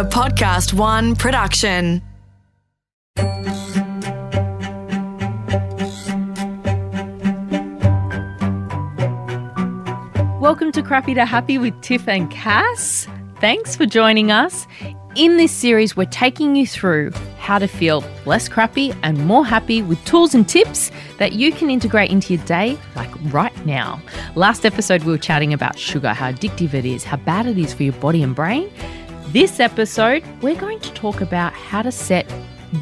A Podcast One production. Welcome to Crappy to Happy with Tiff and Cass. Thanks for joining us. In this series, we're taking you through how to feel less crappy and more happy with tools and tips that you can integrate into your day, like right now. Last episode, we were chatting about sugar, how addictive it is, how bad it is for your body and brain. This episode, we're going to talk about how to set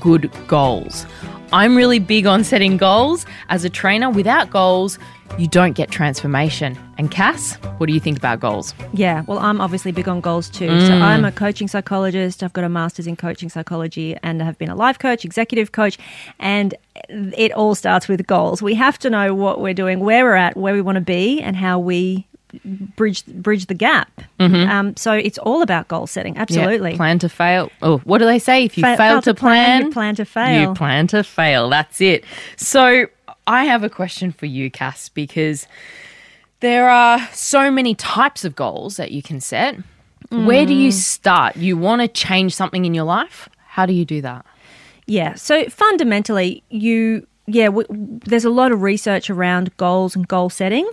good goals. I'm really big on setting goals. As a trainer, without goals, you don't get transformation. And Cass, what do you think about goals? Yeah, well, I'm obviously big on goals too. So mm. I'm a coaching psychologist. I've got a master's in coaching psychology and I have been a life coach, executive coach, and it all starts with goals. We have to know what we're doing, where we're at, where we want to be, and how we bridge bridge the gap. Um, so it's all about goal setting. Absolutely. Yeah, plan to fail. Oh, what do they say? If you Fa- fail, to plan, you plan to fail. You plan to fail. That's it. So I have a question for you, Cass, because there are so many types of goals that you can set. Where do Mm. you start? You want to change something in your life? How do you do that? Yeah. So fundamentally, you yeah, w- there's a lot of research around goals and goal setting.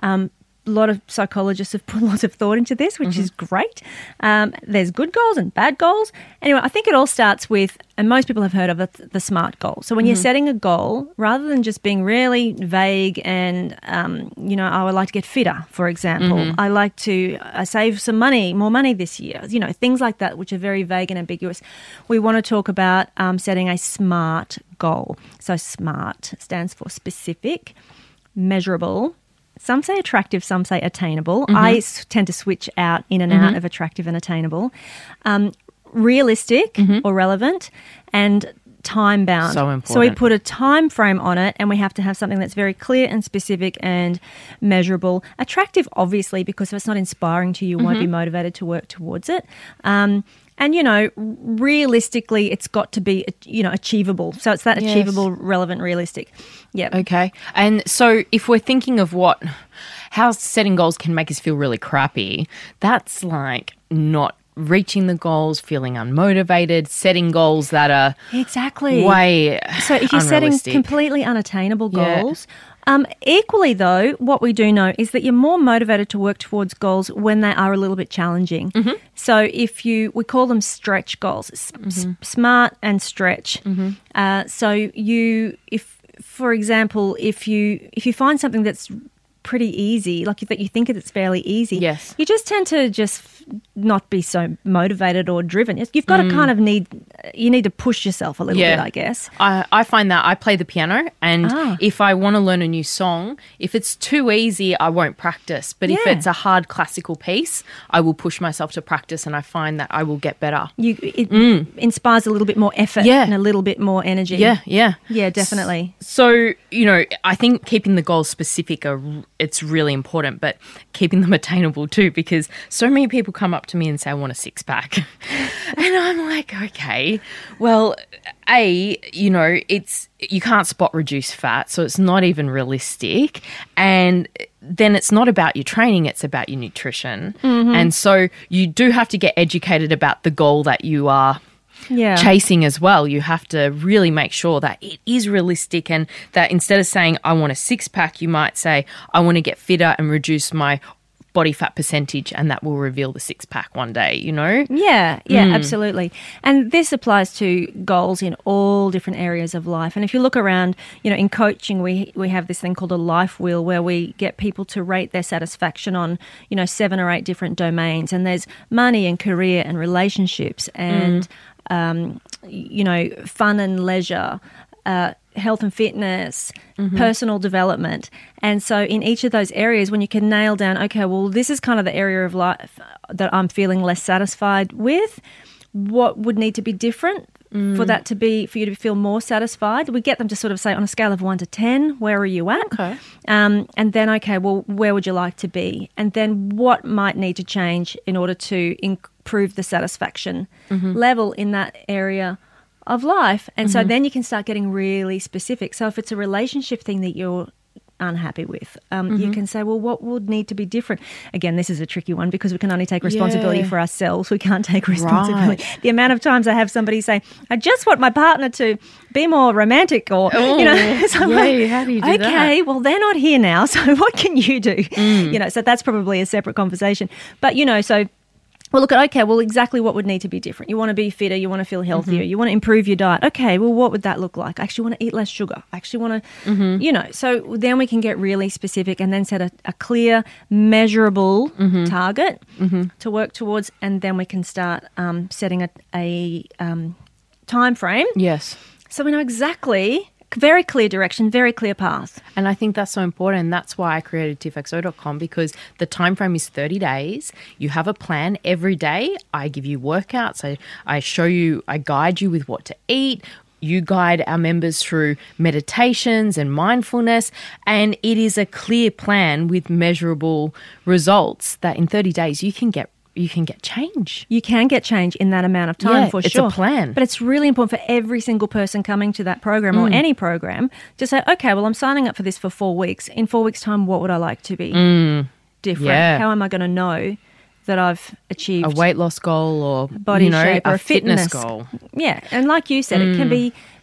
Um, a lot of psychologists have put lots of thought into this, which is great. Um, there's good goals and bad goals. Anyway, I think it all starts with, and most people have heard of it, the SMART goal. So when you're setting a goal, rather than just being really vague and, um, you know, I would like to get fitter, for example. I like to uh, save some money, more money this year. You know, things like that, which are very vague and ambiguous. We want to talk about um, setting a SMART goal. So SMART stands for specific, measurable. Some say attractive, some say attainable. I s- tend to switch out in and out of attractive and attainable. Um, realistic or relevant, and time bound. So important. So we put a time frame on it, and we have to have something that's very clear and specific and measurable. Attractive, obviously, because if it's not inspiring to you, you won't be motivated to work towards it. Um, and you know, realistically, it's got to be you know achievable. So it's that Yes. achievable, relevant, realistic. Yeah. Okay. And so if we're thinking of what how setting goals can make us feel really crappy, that's like not reaching the goals, feeling unmotivated, setting goals that are Exactly. way So if you're setting completely unattainable Yeah. Um, equally though, what we do know is that you're more motivated to work towards goals when they are a little bit challenging. Mm-hmm. So if you, we call them stretch goals, s- s- smart and stretch. Mm-hmm. Uh, so you, if for example, if you if you find something that's pretty easy, like that you think it's fairly easy, Yes. you just tend to just f- not be so motivated or driven. You've got to kind of need you need to push yourself a little Mm. Yeah. bit, I guess. I, I find that I play the piano, and Ah. if I want to learn a new song, if it's too easy, I won't practice. But if it's a hard classical piece, I will push myself to practice, and I find that I will get better. you it inspires a little bit more effort Mm. Yeah. and a little bit more energy. Yeah, yeah. Yeah, definitely. So, you know, I think keeping the goals specific are it's really important, but keeping them attainable too because so many people come up to me and say I want a six pack. and I'm like, okay. Well, A, you know, it's you can't spot reduce fat, so it's not even realistic. And then it's not about your training, it's about your nutrition. Mm-hmm. And so you do have to get educated about the goal that you are Yeah. chasing as well. You have to really make sure that it is realistic and that instead of saying, I want a six pack, you might say, I want to get fitter and reduce my body fat percentage, and that will reveal the six pack one day, you know? Yeah, yeah, Mm. absolutely. And this applies to goals in all different areas of life. And if you look around, you know, in coaching, we we have this thing called a life wheel where we get people to rate their satisfaction on, you know, seven or eight different domains. And there's money and career and relationships and, um, you know, fun and leisure. Uh, health and fitness, mm-hmm. personal development. And so, in each of those areas, when you can nail down, okay, well, this is kind of the area of life that I'm feeling less satisfied with, what would need to be different? For mm. that to be, for you to feel more satisfied, we get them to sort of say on a scale of one to 10, where are you at? Okay. Um, and then, okay, well, where would you like to be? And then what might need to change in order to improve the satisfaction mm-hmm. level in that area of life? And so mm-hmm. then you can start getting really specific. So if it's a relationship thing that you're unhappy with. Um, You mm-hmm. can say, well, what would need to be different? Again, this is a tricky one because we can only take responsibility Yeah. for ourselves. We can't take responsibility. The amount of times I have somebody say, I just want my partner to be more romantic or, you oh, know, so yeah, like, how do you do that? okay, well, they're not here now. So what can you do? Mm. You know, so that's probably a separate conversation. But, you know, so well, look at okay. Well, exactly what would need to be different? You want to be fitter. You want to feel healthier. You want to improve your diet. Okay. Well, what would that look like? I actually want to eat less sugar. I actually want to, you know. So then we can get really specific and then set a, a clear, measurable target to work towards, and then we can start um, setting a, a um, time frame Yes. so we know exactly very clear direction, very clear path. And I think that's so important. That's why I created tiffxo.com because the time frame is 30 days. You have a plan every day. I give you workouts. I, I show you, I guide you with what to eat. You guide our members through meditations and mindfulness. And it is a clear plan with measurable results that in 30 days you can get you can get change. You can get change in that amount of time Yeah, for it's a sure. plan. But it's really important for every single person coming to that program Mm. or any program to say, okay, well, I'm signing up for this for four weeks. In four weeks' time, what would I like to be different? Mm. Yeah. How am I going to know that I've achieved A weight loss goal or body you know, shape or a a fitness, fitness goal. Yeah, and like you said, it Mm. can be uh,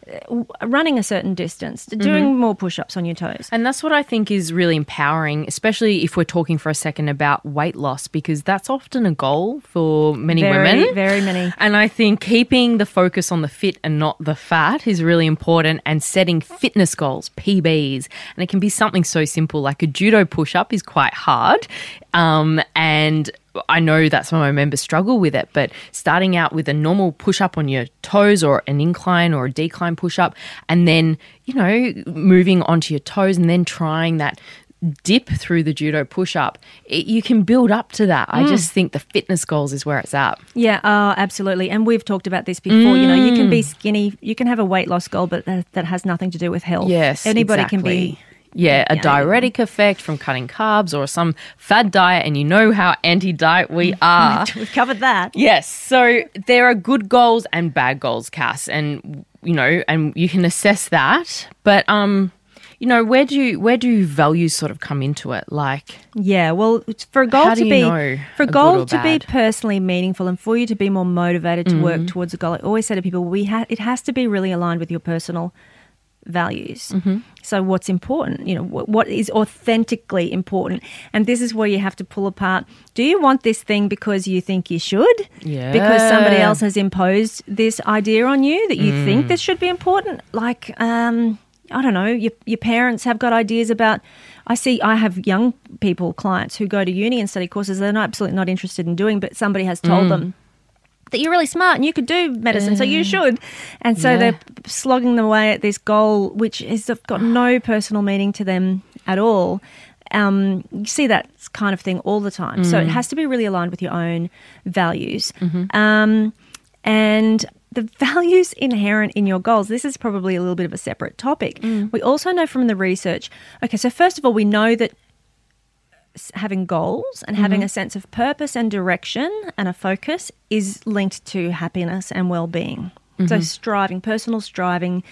running a certain distance, doing Mm-hmm. more push-ups on your toes. And that's what I think is really empowering, especially if we're talking for a second about weight loss, because that's often a goal for many Very, women. very many. And I think keeping the focus on the fit and not the fat is really important and setting fitness goals, PBs. And it can be something so simple like a judo push up is quite hard. Um, and I know that some of my members struggle with it, but starting out with a normal push up on your toes or an incline or a decline push up, and then, you know, moving onto your toes and then trying that dip through the judo push up, it, you can build up to that. I just think the fitness goals is where it's at. Yeah, oh, absolutely. And we've talked about this before. You know, you can Mm. be skinny, you can have a weight loss goal, but that, that has nothing to do with health. Yes, anybody can be. Yeah, a Yeah. diuretic effect from cutting carbs or some fad diet, and you know how anti diet we are. We've covered that. Yes. So there are good goals and bad goals, Cass, and you know, and you can assess that. But um, you know, where do you, where do values sort of come into it? Like, Yeah, well, for a goal to be for a goal to be bad? Mm. personally meaningful and for you to be more motivated to work towards a goal. I always say to people, we ha- it has to be really aligned with your personal values. Mm-hmm. So what's important, you know, what, what is authentically important, and this is where you have to pull apart. Do you want this thing because you think you should? Yeah. Because somebody else has imposed this idea on you that you Mm. think this should be important, like. um I don't know. Your, your parents have got ideas about. I see. I have young people, clients who go to uni and study courses they're not, absolutely not interested in doing, but somebody has told Mm. them that you're really smart and you could do medicine, so you should. And so Yeah. they're slogging them away at this goal, which has got no personal meaning to them at all. Um, you see that kind of thing all the time. So Mm. it has to be really aligned with your own values. Mm-hmm. Um, and the values inherent in your goals, this is probably a little bit of a separate topic. Mm. We also know from the research, okay, so first of all, we know that having goals and having mm-hmm. a sense of purpose and direction and a focus is linked to happiness and well-being. So mm-hmm. striving, personal striving,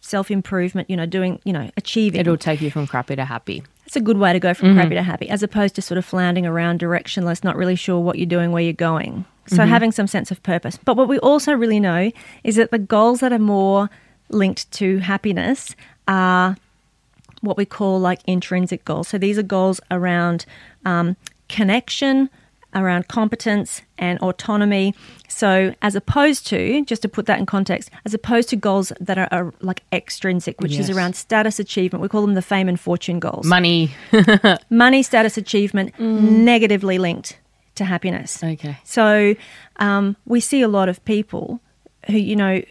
self-improvement, you know, doing, you know, achieving. it'll take you from crappy to happy. It's a good way to go from mm-hmm. crappy to happy, as opposed to sort of floundering around directionless, not really sure what you're doing, where you're going. So having some sense of purpose. But what we also really know is that the goals that are more linked to happiness are what we call like intrinsic goals. So these are goals around um, connection, around competence and autonomy. So as opposed to, just to put that in context, as opposed to goals that are, are like extrinsic, which is around status achievement. We call them the fame and fortune goals Money. money status achievement negatively linked to happiness. Okay. So um, we see a lot of people who, you know,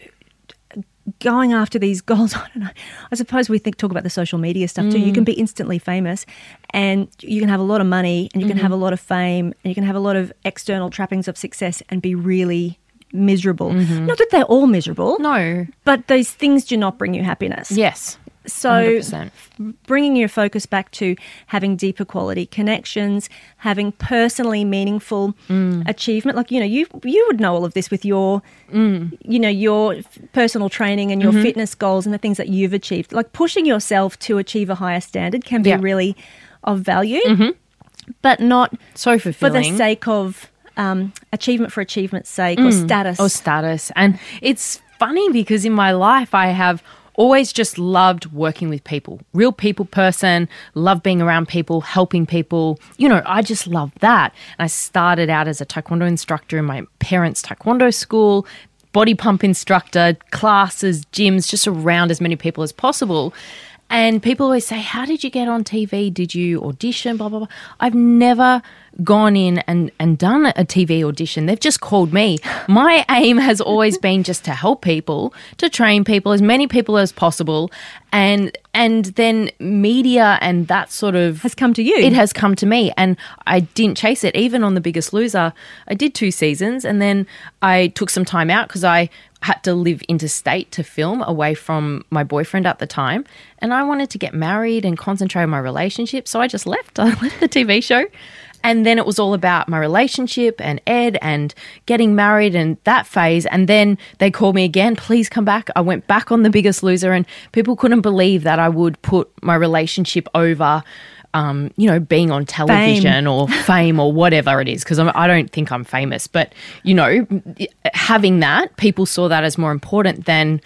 going after these goals. I don't know. I suppose we think talk about the social media stuff too. You can mm. be instantly famous, and you can have a lot of money, and you can have a mm-hmm. lot of fame, and you can have a lot of external trappings of success, and be really miserable. Mm-hmm. Not that they're all miserable, No. but those things do not bring you happiness. Yes. So 100%. bringing your focus back to having deeper quality connections, having personally meaningful Mm. achievement. Like you know, you you would know all of this with your, Mm. you know, your personal training and your Mm-hmm. fitness goals and the things that you've achieved. Like pushing yourself to achieve a higher standard can be Yeah. Mm-hmm. really of value, but not so for the sake of um, achievement for achievement's sake or status. or status. And it's funny because in my life, I have always just loved working with people, real people person, love being around people, helping people. You know, I just love that. And I started out as a taekwondo instructor in my parents' taekwondo school. Body pump instructor, classes, gyms, just around as many people as possible. And people always say, How did you get on TV? Did you audition? Blah, blah, blah. I've never gone in and, and done a TV audition. They've just called me. My aim has always been just to help people, to train people, as many people as possible. And and then media and that sort of Has come to you. It has come to me. And I didn't chase it. Even on The Biggest Loser, I did two seasons and then I took some time out because I had to live interstate to film away from my boyfriend at the time. And I wanted to get married and concentrate on my relationship. So I just left. I left the TV show. And then it was all about my relationship and Ed and getting married and that phase. And then they called me again, please come back. I went back on The Biggest Loser, and people couldn't believe that I would put my relationship over. Um, you know, being on television or fame or whatever it is, because I don't think I'm famous, but you know, having that, people saw that as more important than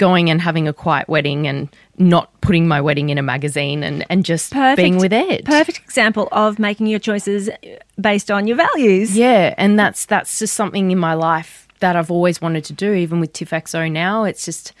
going and having a quiet wedding and not putting my wedding in a magazine and, and just being with Ed. Perfect example of making your choices based on your values. Yeah, and that's that's just something in my life that I've always wanted to do. Even with TIFFXO now, it's just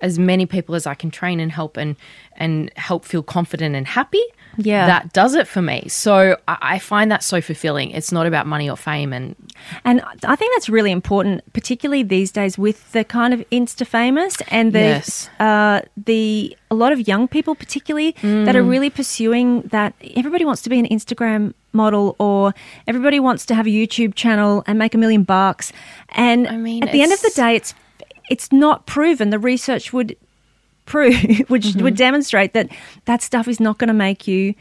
as many people as I can train and help and and help feel confident and happy. Yeah. that does it for me. So I, I find that so fulfilling. It's not about money or fame, and And I think that's really important, particularly these days with the kind of Insta famous and the Yes. uh, the a lot of young people, particularly that are Mm. really pursuing that. Everybody wants to be an Instagram model, or everybody wants to have a YouTube channel and make a million bucks. And I mean, at the end of the day, it's it's not proven. The research would prove, which Mm-hmm. would demonstrate that that stuff is not going to make you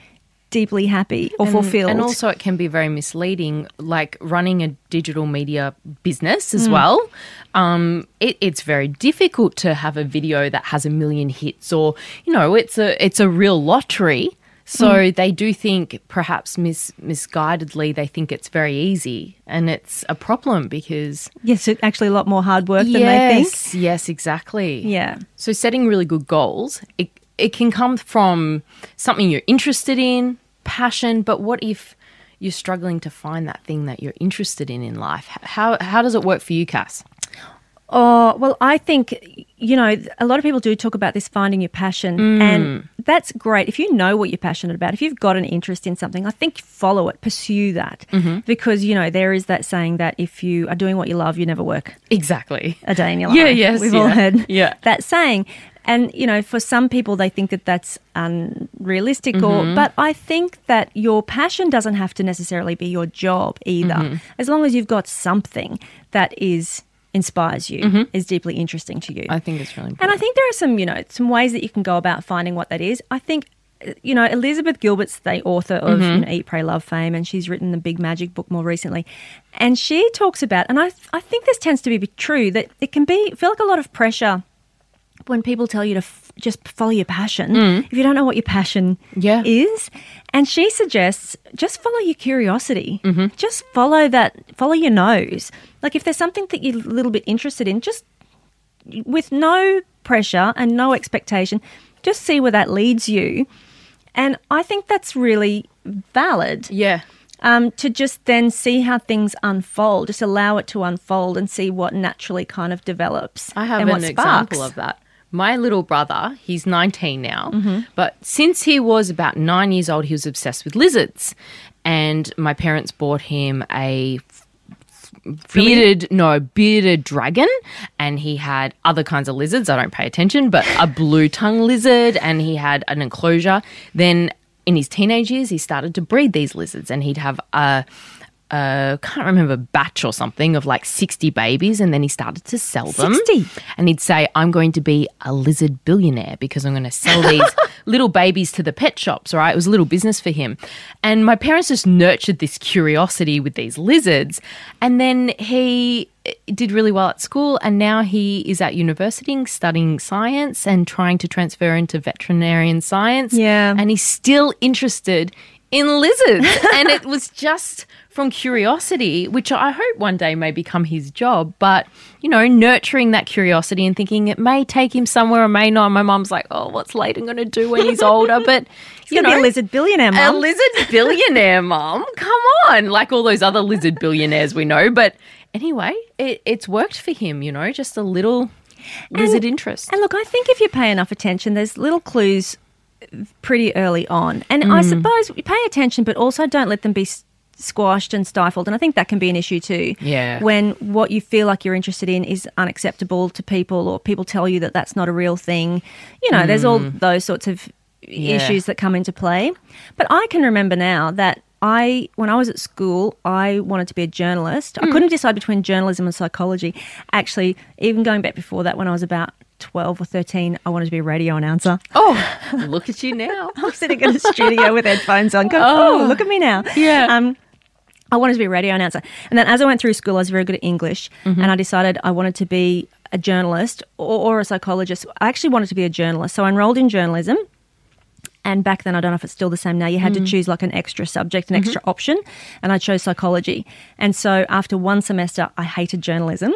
deeply happy or fulfilled. And also, it can be very misleading, like running a digital media business Mm. as well. Um, it, it's very difficult to have a video that has a million hits, or you know, it's a it's a real lottery. So Mm. they do think, perhaps mis- misguidedly, they think it's very easy, and it's a problem because yes, it's actually a lot more hard work than they think. yes, yes, exactly. Yeah. So setting really good goals, it it can come from something you're interested in, passion, but what if you're struggling to find that thing that you're interested in in life? How how does it work for you, Cass? Oh, well, I think, you know, a lot of people do talk about this finding your passion, Mm. and that's great. If you know what you're passionate about, if you've got an interest in something, I think follow it, pursue that. Mm-hmm. Because, you know, there is that saying that if you are doing what you love, you never work Exactly. a day in your life. Yeah, yes, We've all heard yeah. that saying. And, you know, for some people, they think that that's unrealistic. Mm-hmm. Or, but I think that your passion doesn't have to necessarily be your job either. Mm-hmm. As long as you've got something that is inspires you, is deeply interesting to you. Mm-hmm. I think it's really important. and. I think there are some, you know, some ways that you can go about finding what that is. I think, you know, Elizabeth Gilbert's the author of Mm-hmm. you know, Eat, Pray, Love fame, and she's written the Big Magic book more recently. And she talks about, and I, I think this tends to be true, that it can be feel like a lot of pressure when people tell you to just follow your passion if you don't know what your passion Mm. Yeah. is. And she suggests just follow your curiosity. Mm-hmm. Just follow that, follow your nose. Like if there's something that you're a little bit interested in, just with no pressure and no expectation, just see where that leads you. And I think that's really valid yeah. um, to just then see how things unfold, just allow it to unfold and see what naturally kind of develops. I have an example of that. My little brother, he's 19 now, Mm-hmm. but since he was about nine years old, he was obsessed with lizards. And my parents bought him a bearded no bearded dragon. And he had other kinds of lizards. I don't pay attention but a blue tongue lizard. And he had an enclosure. Then in his teenage years he started to breed these lizards. And he'd have a a can't remember batch or something of like 60 babies and then he started to sell them. 60? and he'd say i'm going to be a lizard billionaire because i'm going to sell these little babies to the pet shops right? It was a little business for him. And my parents just nurtured this curiosity with these lizards. And then he eh, did really well at school and now he is at university studying science and trying to transfer into veterinarian science. Yeah. and he's still interested in lizards. and it was just from curiosity, which I hope one day may become his job. But, you know, nurturing that curiosity and thinking it may take him somewhere or may not. My mom's like, oh, what's Layton going to do when he's older? But, he's You're know, be a lizard billionaire, mom. a lizard billionaire, mom. Come on. Like all those other lizard billionaires we know. But anyway, it, it's worked for him, you know, just a little lizard interest. And look, I think if you pay enough attention, there's little clues pretty early on. And I Mm. suppose you pay attention, but also don't let them be squashed and stifled. And I think that can be an issue too. Yeah. When what you feel like you're interested in is unacceptable to people, or people tell you that that's not a real thing. You know, there's all those sorts of Mm. Yeah. issues that come into play. But I can remember now that. I, when I was at school, I wanted to be a journalist. Mm. I couldn't decide between journalism and psychology. Actually, even going back before that, when I was about 12 or 13, I wanted to be a radio announcer. oh, look at you now. I'm sitting in a studio with headphones on, going, oh, look at me now. Yeah. Um, I wanted to be a radio announcer. And then as I went through school, I was very good at English. Mm-hmm. And I decided I wanted to be a journalist or, or a psychologist. I actually wanted to be a journalist. So I enrolled in journalism. And back then, I don't know if it's still the same now, you had to choose like an extra subject, an extra option. And I chose psychology. And so after one semester, I hated journalism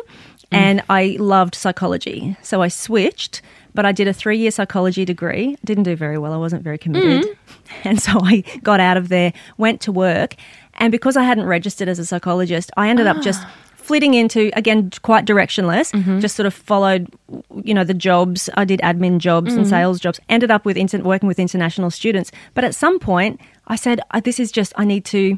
Mm. and I loved psychology. So I switched, but I did a three year psychology degree. Didn't do very well. I wasn't very committed. Mm. And so I got out of there, went to work. And because I hadn't registered as a psychologist, I ended up just flitting into again quite directionless mm-hmm. just sort of followed you know the jobs i did admin jobs and mm. sales jobs ended up with inter- working with international students but at some point i said this is just i need to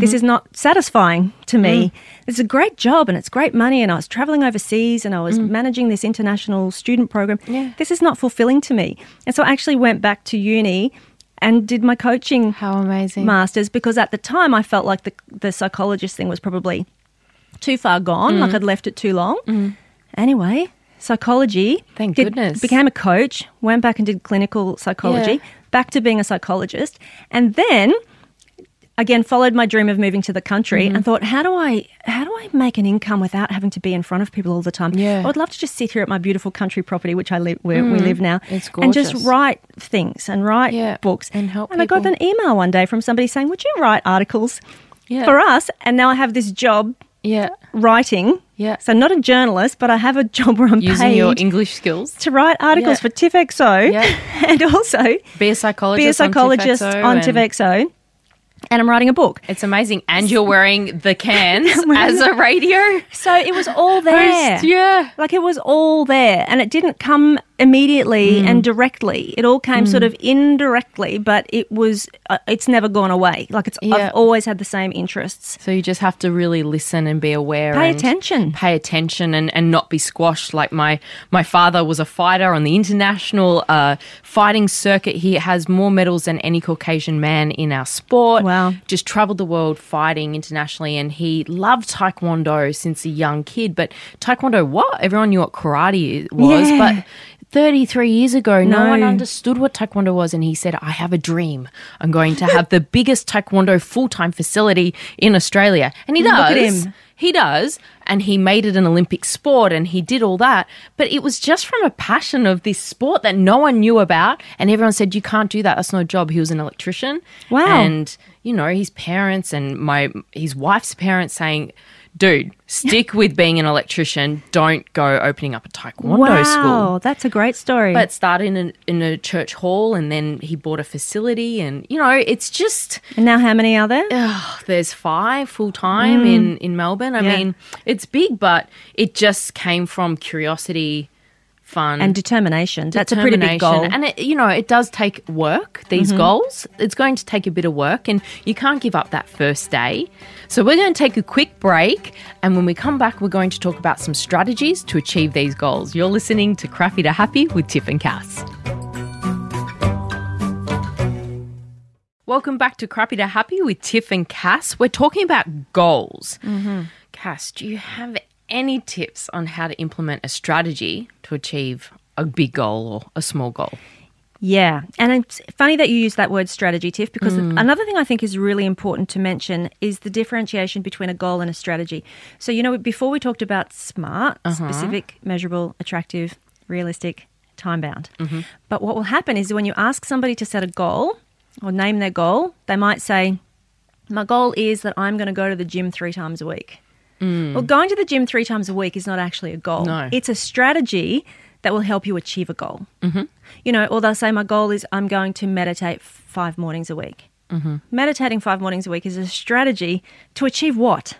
this mm-hmm. is not satisfying to me mm. it's a great job and it's great money and i was traveling overseas and i was mm. managing this international student program Yeah. this is not fulfilling to me and so i actually went back to uni and did my coaching How amazing. masters because at the time I felt like the the psychologist thing was probably too far gone, Mm. like I'd left it too long. Mm. Anyway, psychology. Thank did- goodness. Became a coach, went back and did clinical psychology, Yeah. back to being a psychologist, and then again followed my dream of moving to the country Mm-hmm. and thought how do I how do I make an income without having to be in front of people all the time Yeah. I would love to just sit here at my beautiful country property which I live where we live now Mm. And just write things and write Yeah, books and help and I got an email one day from somebody saying would you write articles Yeah. for us and now I have this job Yeah. writing Yeah. so not a journalist but I have a job where I'm Using paid your English skills. to write articles Yeah. for TIFFXO Yeah. and also Be a psychologist. be a psychologist on, on TIFFXO and- I'm writing a book It's amazing. And you're wearing the cans as a radio So it was all there. host. Yeah. Like it was all there. And it didn't come immediately Mm. and directly. It all came sort of indirectly, but it was, uh, it's never gone away. Like it's, Yeah. I've always had the same interests. So you just have to really listen and be aware. Pay attention. Pay attention and, and not be squashed. Like my my father was a fighter on the international uh, fighting circuit. He has more medals than any Caucasian man in our sport. Wow. Just traveled the world fighting internationally, and he loved Taekwondo since a young kid. But Taekwondo, what everyone knew what karate was, Yeah. but. 33 years ago, no. No. one understood what Taekwondo was. And he said, I have a dream. I'm going to have the biggest Taekwondo full time facility in Australia. And he does. He does. And he made it an Olympic sport and he did all that. But it was just from a passion of this sport that no one knew about. And everyone said, You can't do that. That's no job. He was an electrician. Wow. And, you know, his parents and my his wife's parents saying, Dude, stick with being an electrician. Don't go opening up a Taekwondo wow. school. That's a great story. But started in a, in a church hall and then he bought a facility. And, you know, it's just, and now how many are there? ugh, there's five full time in, in Melbourne. I Mm. Yeah. mean, it's big, but it just came from curiosity, fun. and determination. That's a pretty big goal. And, it, you know, it does take work, these Mm-hmm. goals. It's going to take a bit of work and you can't give up that first day. So we're going to take a quick break. And when we come back, we're going to talk about some strategies to achieve these goals. You're listening to Crappy to Happy with Tiff and Cass. Welcome back to Crappy to Happy with Tiff and Cass. We're talking about goals. Cass, do you have any tips on how to implement a strategy to achieve a big goal or a small goal? Yeah, and it's funny that you use that word strategy, Tiff, because mm. another thing I think is really important to mention is the differentiation between a goal and a strategy. So, you know, before we talked about SMART, uh-huh. specific, measurable, attractive, realistic, time bound. Mm-hmm. But what will happen is when you ask somebody to set a goal or name their goal, they might say, My goal is that I'm going to go to the gym three times a week. Well, going to the gym three times a week is not actually a goal. No. It's a strategy that will help you achieve a goal. Mm-hmm. You know, or they'll say, My goal is I'm going to meditate five mornings a week. Mm-hmm. Meditating five mornings a week is a strategy to achieve what?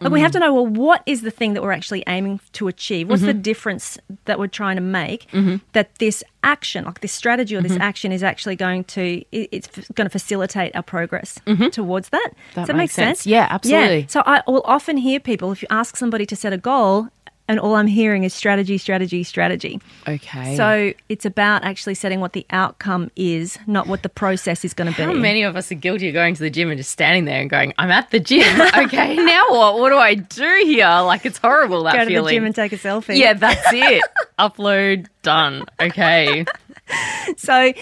Like we have mm. to know, well, what is the thing that we're actually aiming to achieve? What's the mm-hmm. difference that we're trying to make mm-hmm. that this action, like this strategy or this mm-hmm. action, is actually going to, it's going to facilitate our progress towards that? Does that make sense. sense? Yeah, absolutely. So I will often hear people, if you ask somebody to set a goal, and all I'm hearing is strategy, strategy, strategy. Okay. So it's about actually setting what the outcome is, not what the process is going to be. how many of us are guilty of going to the gym and just standing there and going, I'm at the gym. Okay, now what? What do I do here? Like, it's horrible, that Go to feeling. the gym and take a selfie. yeah, that's it. Upload, done. Okay. So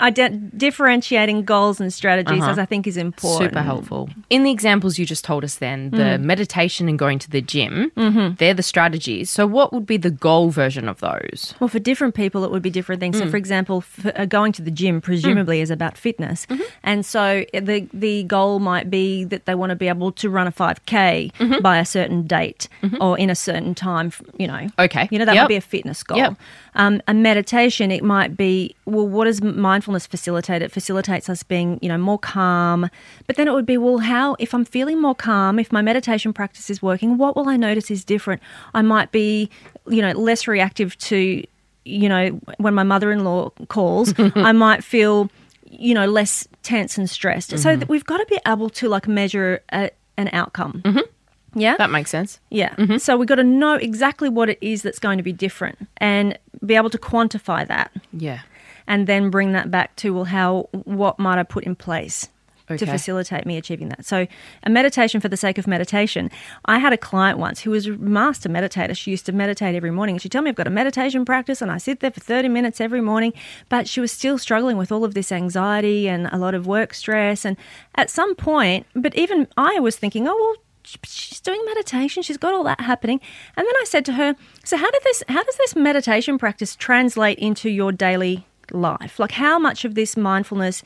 ident- differentiating goals and strategies, as I think, is important. Uh-huh. Super helpful. In the examples you just told us, then the Mm. meditation and going to the gym, Mm-hmm. they're the strategies. So, what would be the goal version of those? Well, for different people, it would be different things. So, for example, f uh, going to the gym presumably is about fitness, and so the the goal might be that they want to be able to run a five k by a certain date or in a certain time. You know, Okay. you know that Yep. would be a fitness goal. Yep. Um, a meditation, it might be well, what does mindfulness facilitate? It facilitates us being you know more calm. But then it would be well, how if I'm feeling more calm, if my meditation practice is working, what will I notice is different? I might be you know less reactive to you know, when my mother in law calls, I might feel, you know, less tense and stressed. So th- we've got to be able to like measure a, an outcome. Yeah. That makes sense. yeah. Mm-hmm. So we've got to know exactly what it is that's going to be different and be able to quantify that Yeah. and then bring that back to, well, how, what might I put in place? To facilitate me achieving that. So, a meditation for the sake of meditation. I had a client once who was a master meditator. She used to meditate every morning. And she'd tell me, I've got a meditation practice and I sit there for 30 minutes every morning. But she was still struggling with all of this anxiety and a lot of work stress. And at some point, but even I was thinking, oh, well, she's doing meditation she's got all that happening and then i said to her so how did this how does this meditation practice translate into your daily life like how much of this mindfulness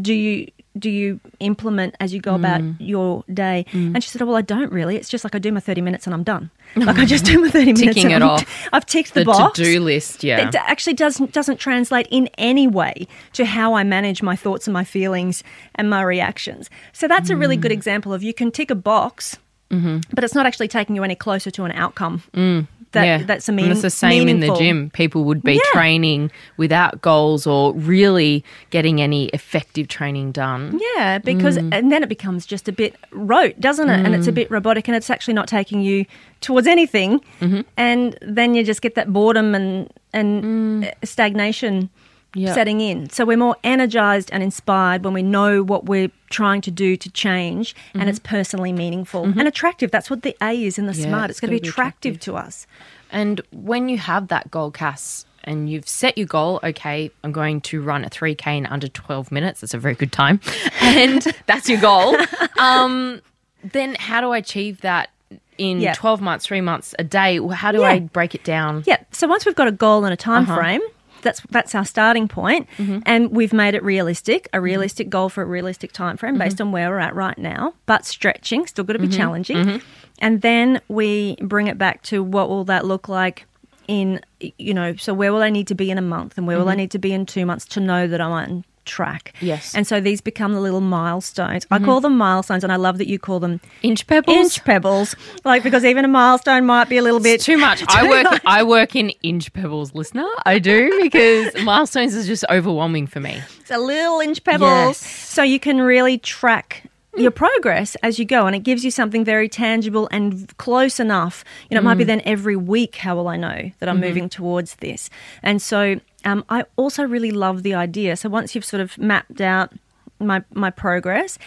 do you do you implement as you go about your day and she said oh well i don't really it's just like i do my 30 minutes and i'm done like i just do my 30 minutes Ticking and it I'm- off. i've ticked the, The box to do list. Yeah. it actually doesn't doesn't translate in any way to how I manage my thoughts and my feelings and my reactions. So that's a really good Mm. example of you can tick a box, but it's not actually taking you any closer to an outcome. Mm-hmm. yeah. that's a And it's the same in the gym. People would be Yeah. training without goals or really getting any effective training done. Yeah, because Mm. and then it becomes just a bit rote, doesn't it? And it's a bit robotic, and it's actually not taking you towards anything. Mm-hmm. And then you just get that boredom and and uh, stagnation Yeah. setting in. So we're more energized and inspired when we know what we're trying to do to change, Mm-hmm. and it's personally meaningful and attractive. That's what the A is in the Yeah, smart. it's It's going to be be attractive, attractive. to us. And when you have that goal, Cass, and you've set your goal, okay, I'm going to run a 3K in under 12 minutes. That's a very good time. And that's your goal. Um, then how do I achieve that in Yeah. 12 months, three months, a day? How do Yeah. I break it down? Yeah. So once we've got a goal and a time Uh-huh. frame, that's that's our starting point, Mm-hmm. and we've made it realistic, a realistic goal for a realistic time frame based on where we're at right now, but stretching, still got to be Mm-hmm. challenging. And then we bring it back to what will that look like in you know, so where will I need to be in a month and where will I need to be in 2 months to know that I'm on track. Mm-hmm. Yes. Mm-hmm. And so these become the little milestones. I call them milestones and I love that you call them Inch pebbles? inch pebbles. Like because even a milestone might be a little bit It's too much. I work. I work in inch pebbles, listener. I do because milestones is just overwhelming for me. It's a little inch pebbles. Yes. So you can really track your progress as you go and it gives you something very tangible and close enough. You know, it might be then every week, how will I know that I'm moving towards this? And so um, I also really love the idea. So once you've sort of mapped out my my progress,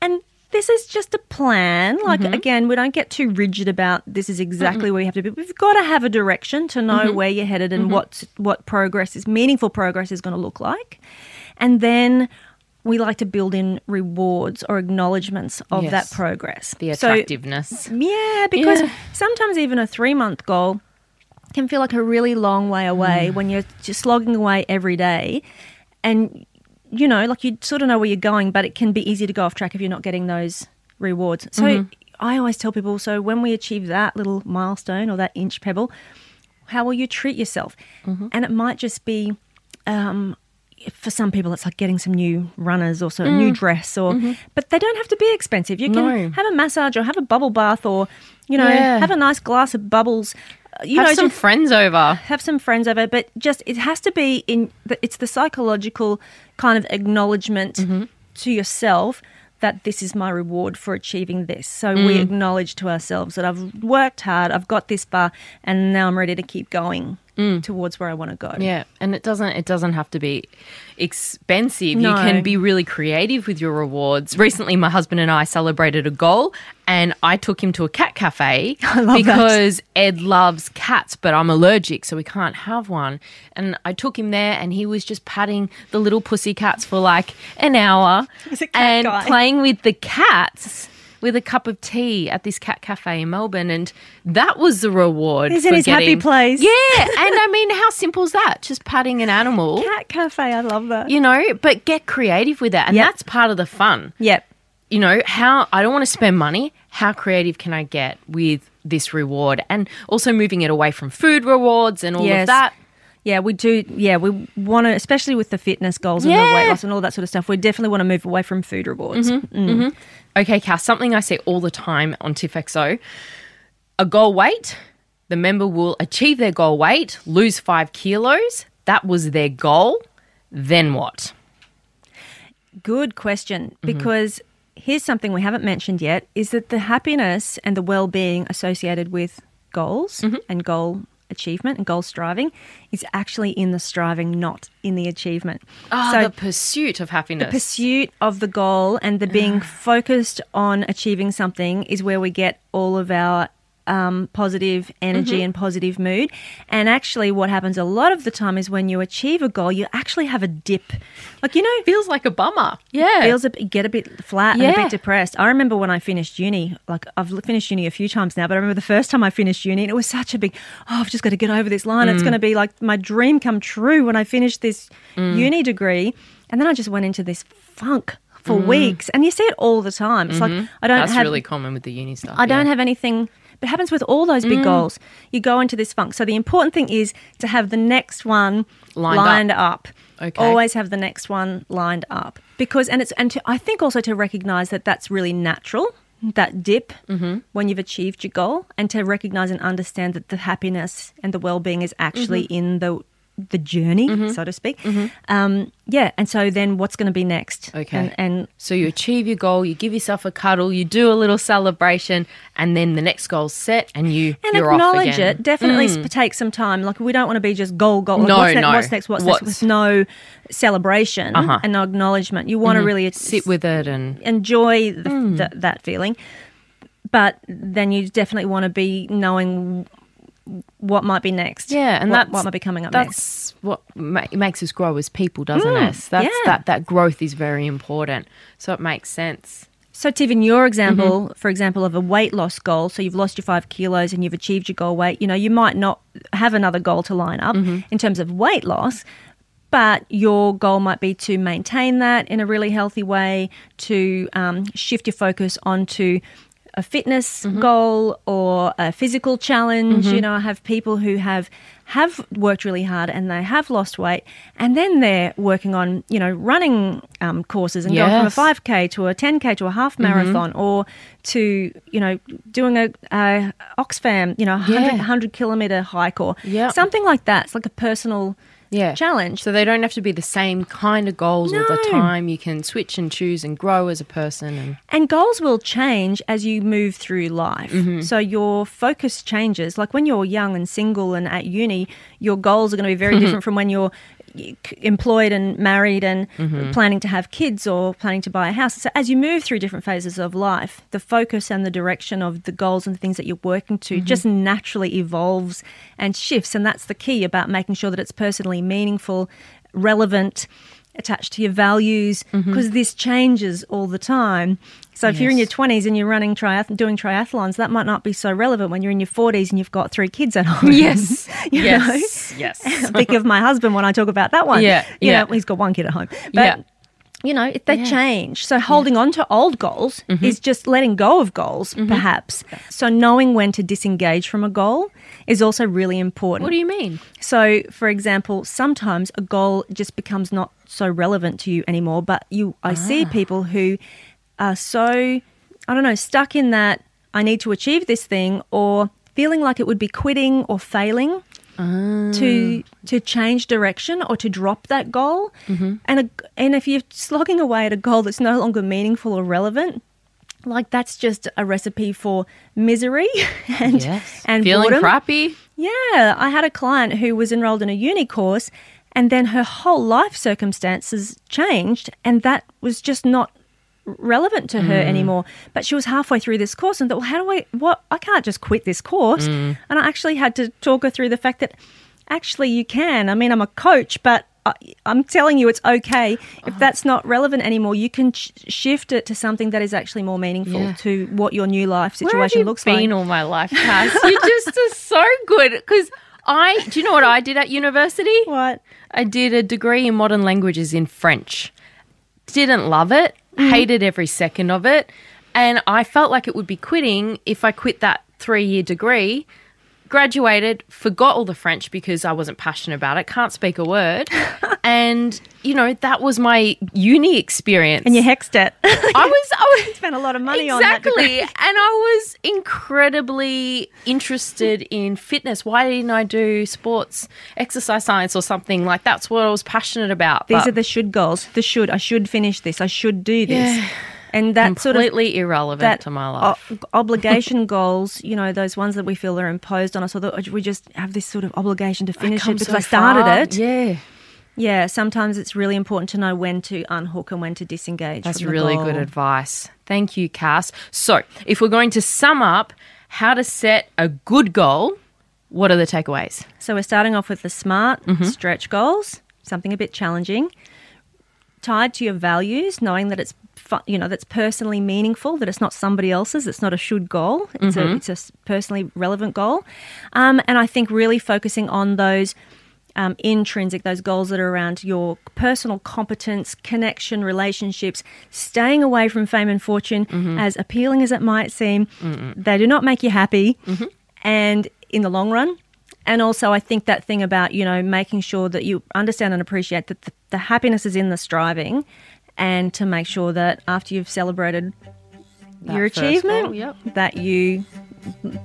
and this is just a plan. Like mm-hmm. again, we don't get too rigid about this is exactly where you have to be. We've got to have a direction to know mm-hmm. where you're headed and mm-hmm. what what progress is meaningful progress is going to look like, and then. We like to build in rewards or acknowledgements of Yes. that progress. The So- attractiveness. yeah, because Yeah. sometimes even a three month goal can feel like a really long way away Mm. when you're just slogging away every day. And, you know, like you sort of know where you're going, but it can be easy to go off track if you're not getting those rewards. So Mm-hmm. I always tell people so when we achieve that little milestone or that inch pebble, how will you treat yourself? Mm-hmm. And it might just be, um, for some people, it's like getting some new runners or so a new dress, or but they don't have to be expensive. You can Mm-hmm. No. have a massage or have a bubble bath, or you know, Yeah. have a nice glass of bubbles. You Have know, some friends over. have some friends over, but just it has to be in. The, it's the psychological kind of acknowledgement Mm-hmm. to yourself that this is my reward for achieving this. So we Mm. acknowledge to ourselves that I've worked hard, I've got this far, and now I'm ready to keep going towards where I want to go. Mm. Yeah, and it doesn't it doesn't have to be expensive. No. You can be really creative with your rewards. Recently my husband and I celebrated a goal and I took him to a cat cafe love that. because Ed loves cats but I'm allergic so we can't have one. And I took him there and he was just patting the little pussy cats for like an hour and guy. playing with the cats. With a cup of tea at this cat cafe in Melbourne, and that was the reward. He's in for his happy place. Yeah, and I mean, how simple is that? Just patting an animal, Cat cafe, I love that. you know. But get creative with that, and Yep. that's part of the fun. Yep. You know, how I don't want to spend money. How creative can I get with this reward, and also moving it away from food rewards and all Yes. of that. Yeah, we do. Yeah, we want to, especially with the fitness goals and the Yeah. weight loss and all that sort of stuff. We definitely want to move away from food rewards. Mm-hmm. Mm. mm-hmm. Okay, Cass, something I say all the time on TIFFXO a goal weight, the member will achieve their goal weight, lose five kilos. That was their goal. Then what? Good question. Mm-hmm. Because here's something we haven't mentioned yet: is that the happiness and the well-being associated with goals mm-hmm. and goal achievement and goal striving is actually in the striving, not in the achievement. Ah, so the pursuit of happiness. The pursuit of the goal and the being focused on achieving something is where we get all of our um, positive energy and positive mood. And actually, what happens a lot of the time is when you achieve a goal, you actually have a dip. Like, you know, feels like a bummer. Yeah. feels a bit, get a bit flat and a bit depressed. I remember when I finished uni, like I've finished uni a few times now, but I remember the first time I finished uni and it was such a big, oh, I've just got to get over this line. It's Mm. going to be like my dream come true when I finish this uni degree. And then I just went into this funk for weeks. And you see it all the time. It's like, I don't Mm. Mm-hmm. That's have. really common with the uni stuff. I don't have anything. But it happens with all those Mm. big goals. You go into this funk. So the important thing is to have the next one Lined up. up. Okay. Always have the next one lined up because, and it's and to, I think also to recognize that that's really natural. That dip Mm-hmm. when you've achieved your goal, and to recognize and understand that the happiness and the well-being is actually Mm-hmm. in the the journey, so to speak. Um, yeah, and so then what's going to be next? Okay. and, and So you achieve your goal, you give yourself a cuddle, you do a little celebration, and then the next goal's set, and you and you're acknowledge off again. it. Definitely sp take some time. Like we don't want to be just goal goal. Like, No, what's, no. what's next? What's, What's- next? With no celebration Uh-huh. and no acknowledgement. You want to really Sit with it and enjoy the, Mm. th- that feeling, but then you definitely want to be knowing what might be next. yeah, and what, that's what might be coming up next. That's what ma- makes us grow as people, doesn't Mm, it? That's yeah. that that growth is very important. So it makes sense. So, Tiff, in your example, Mm-hmm. for example, of a weight loss goal, so you've lost your five kilos and you've achieved your goal weight, you know, you might not have another goal to line up Mm-hmm. in terms of weight loss, but your goal might be to maintain that in a really healthy way, to um, shift your focus onto a fitness Mm-hmm. goal or a physical challenge. You know, I have people who have have worked really hard and they have lost weight, and then they're working on you know running um, courses and going from a five 5k to a 10k to a half marathon or to you know doing a, a oxfam you know 100, Yeah. 100 kilometer hike or Yeah. something like that it's like a personal Yeah. challenge So they don't have to be the same kind of goals all the time. You can switch and choose and grow as a person and and goals will change as you move through life Mm-hmm. so your focus changes like when you're young and single and at uni your goals are going to be very different from when you're employed and married and Mm-hmm. planning to have kids or planning to buy a house. So as you move through different phases of life, the focus and the direction of the goals and the things that you're working to Mm-hmm. just naturally evolves and shifts. And that's the key about making sure that it's personally meaningful, relevant, attached to your values, Mm-hmm. because this changes all the time. So if you're in your 20s and you're running triath- doing triathlons, that might not be so relevant when you're in your 40s and you've got three kids at home. Yes. Yes. Yes. Think of my husband when I talk about that one. Yeah, You yeah. know, he's got one kid at home. But, Yeah. you know, they Yeah. Mm-hmm. change. So holding on to old goals is just letting go of goals, perhaps. So knowing when to disengage from a goal is also really important. What do you mean? So, for example, sometimes a goal just becomes not so relevant to you anymore, but you I Ah. see people who are so I don't know, stuck in that I need to achieve this thing or feeling like it would be quitting or failing to to change direction or to drop that goal. Mm-hmm. And a, and if you're slogging away at a goal that's no longer meaningful or relevant, like that's just a recipe for misery and Yes. and Feeling boredom. crappy? Yeah, I had a client who was enrolled in a uni course and then her whole life circumstances changed and that was just not relevant to her mm. anymore. But she was halfway through this course and thought, well, how do I, what, I can't just quit this course. Mm. And I actually had to talk her through the fact that actually you can. I mean, I'm a coach, but I'm telling you it's okay. If that's not relevant anymore, you can sh- shift it to something that is actually more meaningful Yeah. to what your new life situation Where have you looks been like. all my life, Cass? you just are so good. Because I, do you know what I did at university? What? I did a degree in modern languages in French. Didn't love it, Mm-hmm. hated every second of it. And I felt like it would be quitting if I quit that three year degree. Graduated, forgot all the French because I wasn't passionate about it, can't speak a word. and, you know, that was my uni experience. And you hexed it. I was, I was spent a lot of money on that exactly. and I was incredibly interested in fitness. Why didn't I do sports, exercise science, or something like that's what I was passionate about. These but are the should goals. The should. I should finish this. I should do this. Yeah. And that sort of completely irrelevant that to my life. o- obligation goals, you know, those ones that we feel are imposed on us, or that we just have this sort of obligation to finish it because so I started far. it. Yeah, Yeah, sometimes it's really important to know when to unhook and when to disengage. that's really good advice. Thank you, Cass. So, if we're going to sum up how to set a good goal, what are the takeaways? So we're starting off with the smart Mm-hmm. stretch goals, something a bit challenging, tied to your values, knowing that it's fu- you know that's personally meaningful, that it's not somebody else's, it's not a should goal, it's Mm-hmm. a it's a personally relevant goal, um, and I think really focusing on those. Um, intrinsic, those goals that are around your personal competence, connection, relationships, staying away from fame and fortune, Mm-hmm. as appealing as it might seem, they do not make you happy. Mm-hmm. And in the long run, and also, I think that thing about, you know, making sure that you understand and appreciate that the, the happiness is in the striving and to make sure that after you've celebrated your achievement, goal, yep. that you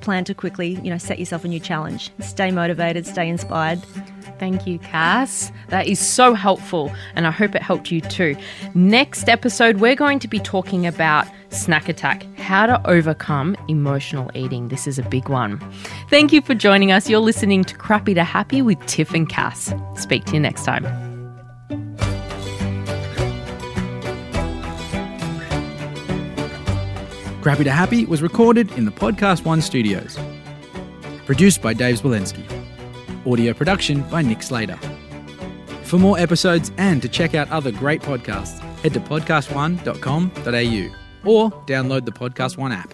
plan to quickly, you know, set yourself a new challenge. Stay motivated, stay inspired. Thank you, Cass. That is so helpful, and I hope it helped you too. Next episode, we're going to be talking about snack attack, how to overcome emotional eating. This is a big one. Thank you for joining us. You're listening to Crappy to Happy with Tiff and Cass. Speak to you next time. Crappy to Happy was recorded in the Podcast One studios. Produced by Dave Walensky. Audio production by Nick Slater. For more episodes and to check out other great podcasts, head to podcastone.com.au or download the Podcast One app.